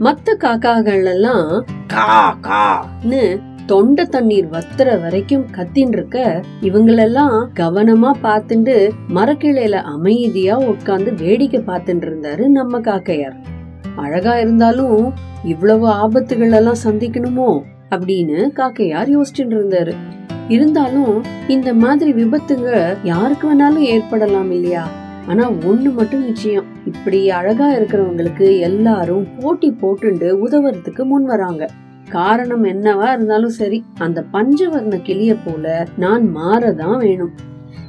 மத்த காக்காகள் எல்லாம் கா. கான்னு தொண்டை தண்ணீர் வத்துற வரைக்கும் கத்தின்னு இருக்க இவங்களெல்லாம் கவனமா பார்த்துண்டு மரக்கிளையில அமைதியா உட்கார்ந்து வேடிக்கை பார்த்துட்டு இருந்தாரு நம்ம காக்கையார். அழகா இருந்தாலும் இவ்வளவு ஆபத்துகள் எல்லாம் சந்திக்கணுமோ? அப்படின்னு காக்கையார் யோசிச்சுட்டு இருந்தாரு இருந்தாலும் இந்த மாதிரி விபத்துங்க யாருக்கு வேணாலும் ஏற்படலாம் இல்லையா? ஆனா ஒண்ணு மட்டும் நிச்சயம். இப்படி அழகா இருக்கிறவங்களுக்கு எல்லாரும் போட்டி போட்டுண்டு உதவுறதுக்கு முன் வராங்க. காரணம் என்னவா இருந்தாலும் சரி அந்த பஞ்சவர்ண கிளிய போல நான் மாறதான் வேணும்.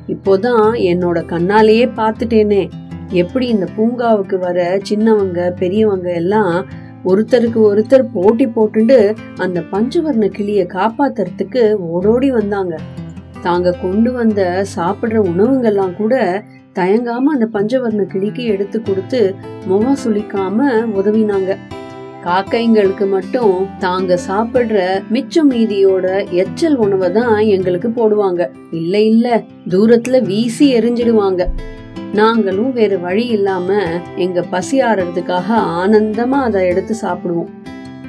இப்போதான் என்னோட கண்ணாலேயே பார்த்துட்டேனே. எப்படி இந்த பூங்காவுக்கு வர சின்னவங்க பெரியவங்க எல்லாம் ஒருத்தருக்கு ஒருத்தர் போட்டி போட்டுண்டு அந்த பஞ்சவர்ண கிளிய காப்பாத்துறதுக்கு ஓடோடி வந்தாங்க. தாங்க கொண்டு வந்த சாப்பிடுற உணவுங்கெல்லாம் கூட தயங்காம அந்த பஞ்சவர்ண கிளிக்கு எடுத்து கொடுத்து முகம் சுளிக்காம உதவினாங்க. காக்கைங்களுக்கு மட்டும் தாங்க சாப்பிடுற மிச்சம் மீதியோட எச்சல் உணவை தான் எங்களுக்கு போடுவாங்க. இல்ல இல்ல தூரத்துல வீசி எரிஞ்சிடுவாங்க. நாங்களும் வேறு வழி இல்லாம எங்க பசி ஆறுறதுக்காக ஆனந்தமா அதை எடுத்து சாப்பிடுவோம்.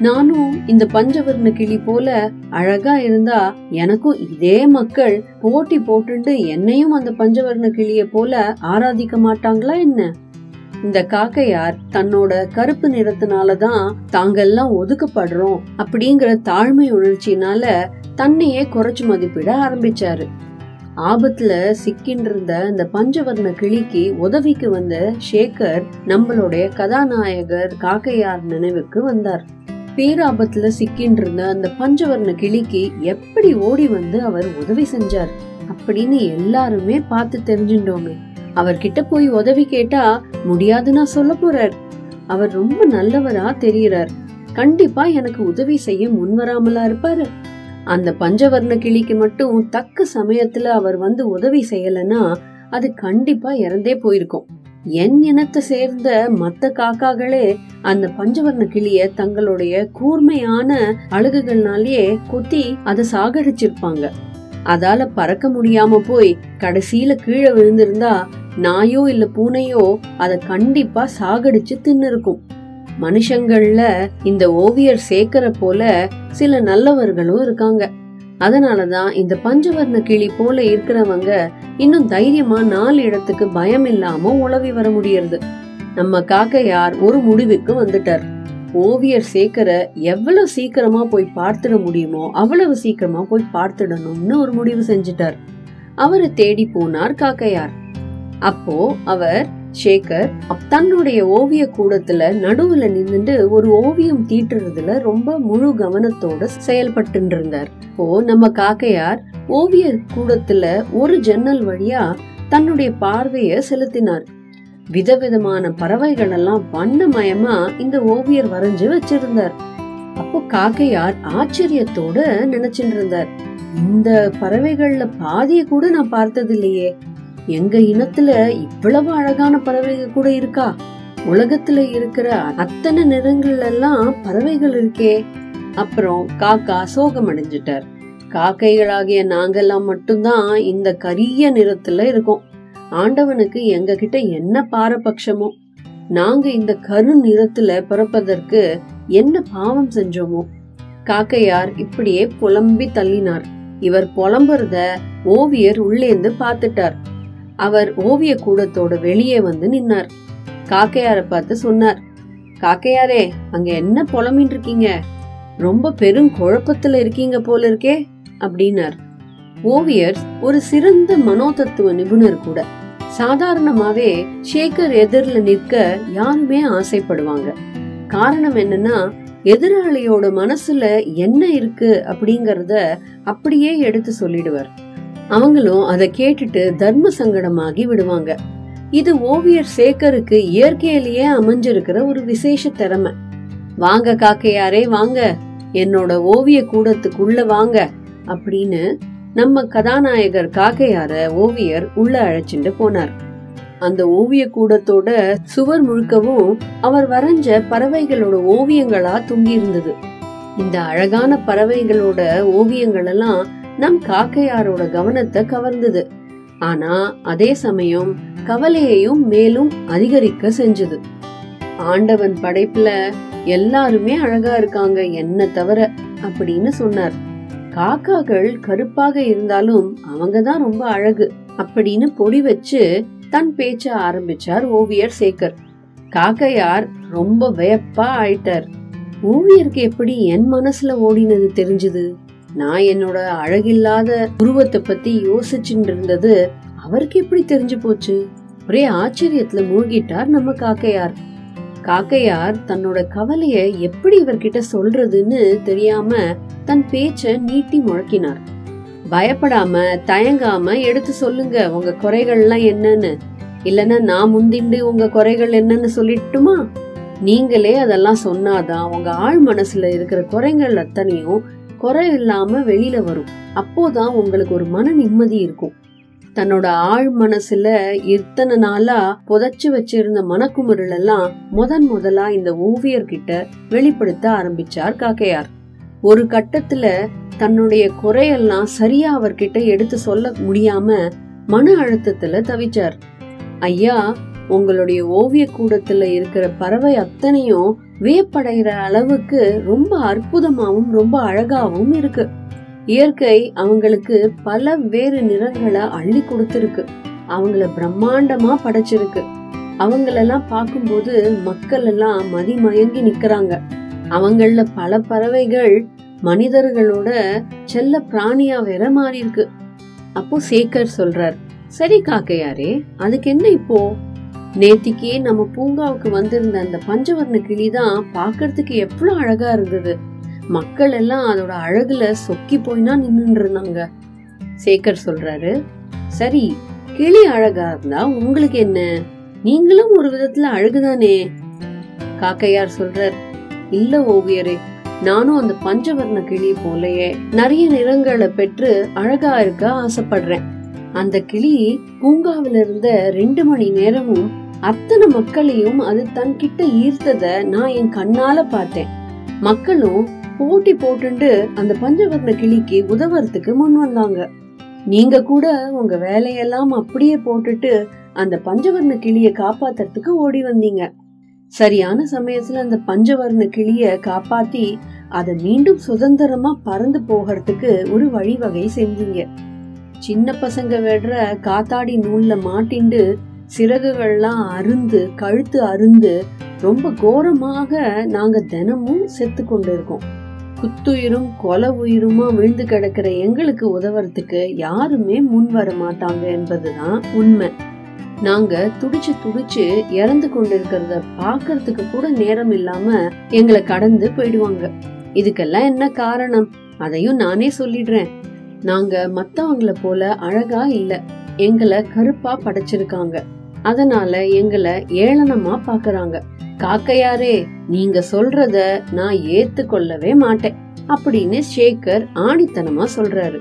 நானும் இந்த பஞ்சவர்ண கிளி போல அழகா இருந்தா எனக்கும் இதே மக்கள் போட்டி போட்டுண்டு என்னையும் அந்த பஞ்சவர்ண கிளிய போல ஆராதிக்க மாட்டாங்களா என்ன? இந்த காக்கையார் தன்னோட கருப்பு நிறத்தினாலதான் தாங்கெல்லாம் ஒதுக்கப்படுறோம் அப்படிங்கிற தாழ்மை உணர்ச்சினால தன்னையே குறைச்சு மதிப்பிட ஆரம்பிச்சாரு. ஆபத்துல சிக்கின்றிருந்த இந்த பஞ்சவர்ண கிளிக்கு உதவிக்கு வந்த சேகர் நம்மளுடைய கதாநாயகர் காக்கையார் நினைவுக்கு வந்தார். பேராபத்துல சிக்கின்றிருந்த அந்த பஞ்சவர்ண கிளிக்கு எப்படி ஓடி வந்து அவர் உதவி செஞ்சார் அப்படின்னு எல்லாருமே பார்த்து தெரிஞ்சுட்டோங்க அவர்கிட்ட போய் உதவி கேட்டா முடியாதுன்னா சொல்ல போறார். அவர் ரொம்ப நல்லவரா தெரியறார். கண்டிப்பா எனக்கு உதவி செய்ய முன்வராமலா இருப்பாரு. அந்த பஞ்சவர்ண கிளிக்கு மட்டும் தக்க சமயத்துல அவர் வந்து உதவி செய்யலன்னா அது கண்டிப்பா இறந்தே போயிருக்கும். என் இனத்தை சேர்ந்த மத்த காக்காகளே அந்த பஞ்சவர்ண கிளிய தங்களுடைய கூர்மையான அழகுகள்னாலேயே கொத்தி அதை சாகடிச்சிருப்பாங்க. அதால பறக்க முடியாம போய் கடைசியில கீழே விழுந்திருந்தா நாயோ இல்ல பூனையோ அதை கண்டிப்பா சாகடிச்சு தின்னு இருக்கும் மனுஷங்கள்ல இந்த ஓவியர் சேர்க்கற போல சில நல்லவர்களும் இருக்காங்க. அதனாலதான் இந்த பஞ்சவர்ண கிளி போல இருக்கிறவங்க இன்னும் தைரியமா நாலு இடத்துக்கு பயம் இல்லாம உளவி வர முடியறது. நம்ம காக்கையார் ஒரு முடிவுக்கு வந்துட்டார். ஓவியர் சேக்கர எவ்வளவு சீக்கிரமா போய் பார்த்துட முடியுமோ அவ்வளவு சீக்கிரமா போய் பார்த்துடணும்னு ஒரு முடிவு செஞ்சுட்டார். அவரை தேடி போனார் காக்கையார். அப்போ அவர் சேகர் தன்னுடைய ஓவிய கூடத்துல நடுவுல நின்னுட்டு ஒரு ஓவியம் தீட்டுறதுல ரொம்ப முழு கவனத்தோட செயல்பட்டு இருந்தார் இப்போ நம்ம காக்கையார் ஓவிய கூடத்துல ஒரு ஜன்னல் வழியா தன்னுடைய பார்வைய செலுத்தினார். விதவிதமான பறவைகள் எல்லாம் வண்ணமயமா இந்த ஓவியர் வரைஞ்சு வச்சிருந்தார். அப்போ காக்கையார் ஆச்சரியத்தோட நினைச்சிட்டு இருந்தார் இந்த பறவைகள்ல பாதிய கூட நான் பார்த்தது இல்லையே எங்க இனத்துல இவ்வளவு அழகான பறவைகள் கூட இருக்கா? உலகத்துல இருக்கிற அத்தனை நிறங்கள் எல்லாம் பறவைகள் இருக்கே. அப்புறம் காக்கா சோகம் அடைஞ்சிட்டார். காக்கைகளாகிய நாங்கெல்லாம் மட்டும்தான் இந்த கரிய நிறத்துல இருக்கோம். ஆண்டவனுக்கு எங்க கிட்ட என்ன பாரபட்சமோ? நாங்க இந்த கரு நிறத்துல பிறப்பதற்கு என்ன பாவம் செஞ்சோமோ? காக்கையார் இப்படியே புலம்பி தள்ளினார். இவர் புலம்புறத ஓவியர் உள்ளேந்து பார்த்துட்டார். அவர் ஓவிய கூடத்தோட வெளியே வந்து நின்னார். காக்கையார பார்த்து சொன்னார் காக்கையாரே அங்க என்ன புலமின்னு இருக்கீங்க ரொம்ப பெரும் குழப்பத்துல இருக்கீங்க போல இருக்கே அப்படின்னார். ஓவியர் ஒரு சிறந்த மனோதத்துவ நிபுணர் கூட. சாதாரணமாவே சேகர் எதிரில் நிற்க யாருமே ஆசைப்படுவாங்க. காரணம் என்னன்னா எதிராளியோட மனசுல என்ன இருக்கு அப்படிங்கறத அப்படியே எடுத்து சொல்லிடுவார். அவங்களும் அதை கேட்டுட்டு தர்ம சங்கடமாகி விடுவாங்க. இது ஓவியர் சேகருக்கு இயற்கையிலேயே அமைஞ்சிருக்கிற ஒரு விசேஷ திறமை. வாங்க காக்கையாரே வாங்க. என்னோட ஓவிய கூடத்துக்குள்ள வாங்க அப்படின்னு நம்ம கதாநாயகர் காக்கையார ஓவியர் உள்ள அழைச்சிட்டு போனார். அந்த ஓவிய கூடத்தோட சுவர் முழுக்கவும் அவர் வரைஞ்ச பறவைகளோட ஓவியங்களா தொங்கி இருந்தது இந்த அழகான பறவைகளோட ஓவியங்கள் எல்லாம் நம் காக்கையாரோட கவனத்தை கவர்ந்தது. ஆனா அதே சமயம் கவலையையும் மேலும் அதிகரிக்க செஞ்சது. ஆண்டவன் படைப்புல எல்லாருமே அழகா இருக்காங்க என்ன தவிர அப்படின்னு சொன்னார். காக்காக்கள் கருப்பாக இருந்தாலும் அவங்க தான் ரொம்ப அழகு அப்படின்னு பொடி வச்சு தன் பேச்ச ஆரம்பிச்சார் ஓவியர் சேகர். காக்கையார் ரொம்ப வியப்பா ஆயிட்டார். ஓவியருக்கு எப்படி என் மனசுல ஓடினது தெரிஞ்சது? நான் என்னோட அழகில்லாத உருவத்தை பத்தி யோசிச்சுட்டு இருந்தது அவருக்கு எப்படி தெரிஞ்சு போச்சு? ஒரே ஆச்சரியத்துல மூழ்கிட்டார் நம்ம காக்கையார். காக்கையார் தன்னோட கவலைய எப்படி இவர்கிட்ட சொல்றதுன்னு தெரியாம தன் பேச்ச நீட்டி முழக்கினார். பயப்படாம தயங்காம எடுத்து சொல்லுங்க உங்க குறைகள்லாம் என்னன்னு. இல்லனா நான் முந்திண்டு உங்க குறைகள் என்னன்னு சொல்லிட்டுமா? நீங்களே அதெல்லாம் சொன்னாதான் உங்க ஆழ் மனசுல இருக்கிற குறைகள் அத்தனையும் குறை இல்லாம வெளியில வரும். அப்போதான் உங்களுக்கு ஒரு மன நிம்மதி இருக்கும். தன்னோட ஆழ் மனசுல இத்தனை நாளா புதைச்சு வச்சிருந்த மனக்குமுறல் எல்லாம் முதன் முதலா இந்த ஓவியர்கிட்ட வெளிப்படுத்த ஆரம்பிச்சார் காக்கையார். ஒரு கட்டத்துல தன்னுடைய குறையெல்லாம் சரியா அவர்கிட்ட எடுத்து சொல்ல முடியாம மன அழுத்தத்துல தவிச்சார். ஐயா உங்களுடைய ஓவிய கூடத்துல இருக்கிற பறவை அத்தனையும் வியப்படைகிற அளவுக்கு ரொம்ப அற்புதமாவும் ரொம்ப அழகாவும் இருக்கு. இயற்கை அவங்களுக்கு பல வேறு நிறங்களை அள்ளி கொடுத்துருக்கு. அவங்கள பிரம்மாண்டமா படைச்சிருக்கு. அவங்களெல்லாம் பார்க்கும்போது மக்கள் எல்லாம் மதிமயங்கி நிக்கிறாங்க. அவங்கள பல பறவைகள் மனிதர்களோட செல்ல பிராணியா வேற மாறி இருக்கு. அப்போ சேகர் சொல்றார் சரி காக்கையாரே அதுக்கு என்ன இப்போ? நேத்திக்கே நம்ம பூங்காவுக்கு வந்திருந்த அந்த பஞ்சவர்ண கிளி தான் பார்க்கறதுக்கு எவ்வளவு அழகா இருந்தது. மக்கள் எல்லாம் அதோட அழகுல சொக்கி போய்னா நின்னுட்டு இருந்தாங்க. சேகர் சொல்றாரு சரி கிளி அழகா இருந்தா உங்களுக்கு என்ன? நீங்களும் ஒரு விதத்துல அழகுதானே? காக்கையார் சொல்றார் இல்ல ஓவியரே நானும் அந்த பஞ்சவர்ண கிளி போலயே நிறைய நிறங்களை பெற்று அழகா இருக்க ஆசைப்படுறேன். அந்த கிளி பூங்காவில இருந்த ரெண்டு மணி நேரமும் அத்தனை மக்களையும் அது தன் கிட்ட ஈர்த்தத நான் என் கண்ணால பார்த்தேன். மக்களும் போட்டி போட்டுண்டு அந்த பஞ்சவர்ண கிளிக்கு உதவுறதுக்கு முன் வந்தாங்க. நீங்க கூட உங்க வேலையெல்லாம் அப்படியே போட்டுட்டு அந்த பஞ்சவர்ண கிளிய காப்பாத்துறதுக்கு ஓடி வந்தீங்க. சரியான சமயத்துல அந்த பஞ்சவர்ண கிளிய காப்பாத்தி அதை மீண்டும் சுதந்திரமா பறந்து போகிறதுக்கு ஒரு வழிவகை செஞ்சீங்க. சின்ன பசங்க விடுற காத்தாடி நூல்ல மாட்டிண்டு சிறகுகள்லாம் அருந்து கழுத்து அருந்து ரொம்ப கோரமாக நாங்க தினமும் செத்து கொண்டு இருக்கோம் குத்துயிரும் கொல உயிருமா விழுந்து கிடக்கிற எங்களுக்கு உதவுறதுக்கு யாருமே முன் வர மாட்டாங்க என்பதுதான் உண்மை. நாங்க துடிச்சு துடிச்சு இறந்து கொண்டிருக்கிறத பாக்குறதுக்கு கூட நேரம் இல்லாம எங்களை கடந்து போயிடுவாங்க. இதுக்கெல்லாம் என்ன காரணம்? அதையும் நானே சொல்லிடுறேன். நாங்க மத்தவங்கள போல அழகா இல்ல. எங்களை கருப்பா படைச்சிருக்காங்க. அதனால எங்களை ஏளனமா பாக்குறாங்க. காக்கையாரே நீங்க சொல்றத நான் ஏத்துக்கொள்ளவே மாட்டேன் அப்படின்னு சேகர் ஆணித்தனமா சொல்றாரு.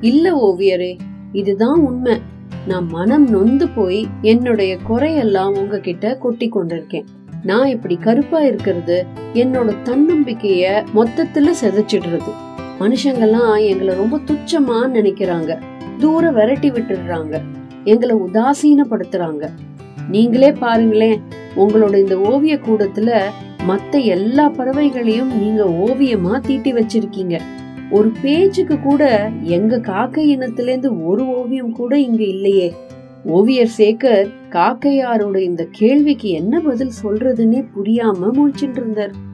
இல்ல ஓவியரே இதுதான் உண்மை. நான் மனம் நொந்து போய் என்னுடைய குறையெல்லாம் உங்ககிட்ட கொட்டி கொண்டிருக்கேன். நான் இப்படி கருப்பா இருக்கிறது என்னோட தன்னம்பிக்கைய மொத்தத்துல செதைச்சிடுறது. மனுஷங்கெல்லாம் எங்களை ரொம்ப துச்சமா நினைக்கிறாங்க. தூர விரட்டி விட்டுடுறாங்க. எங்களை உதாசீனப்படுத்துறாங்க. நீங்களே பாருங்களேன் உங்களோட இந்த ஓவிய கூடத்துல மத்த எல்லா பறவைகளையும் நீங்க ஓவியமா தீட்டி வச்சிருக்கீங்க. ஒரு பேஜுக்கு கூட எங்க காக்கை இனத்திலேருந்து ஒரு ஓவியம் கூட இங்க இல்லையே. ஓவியர் சேகர் காக்கையாரோட இந்த கேள்விக்கு என்ன பதில் சொல்றதுன்னே புரியாம முழிச்சிட்டு இருந்தார்.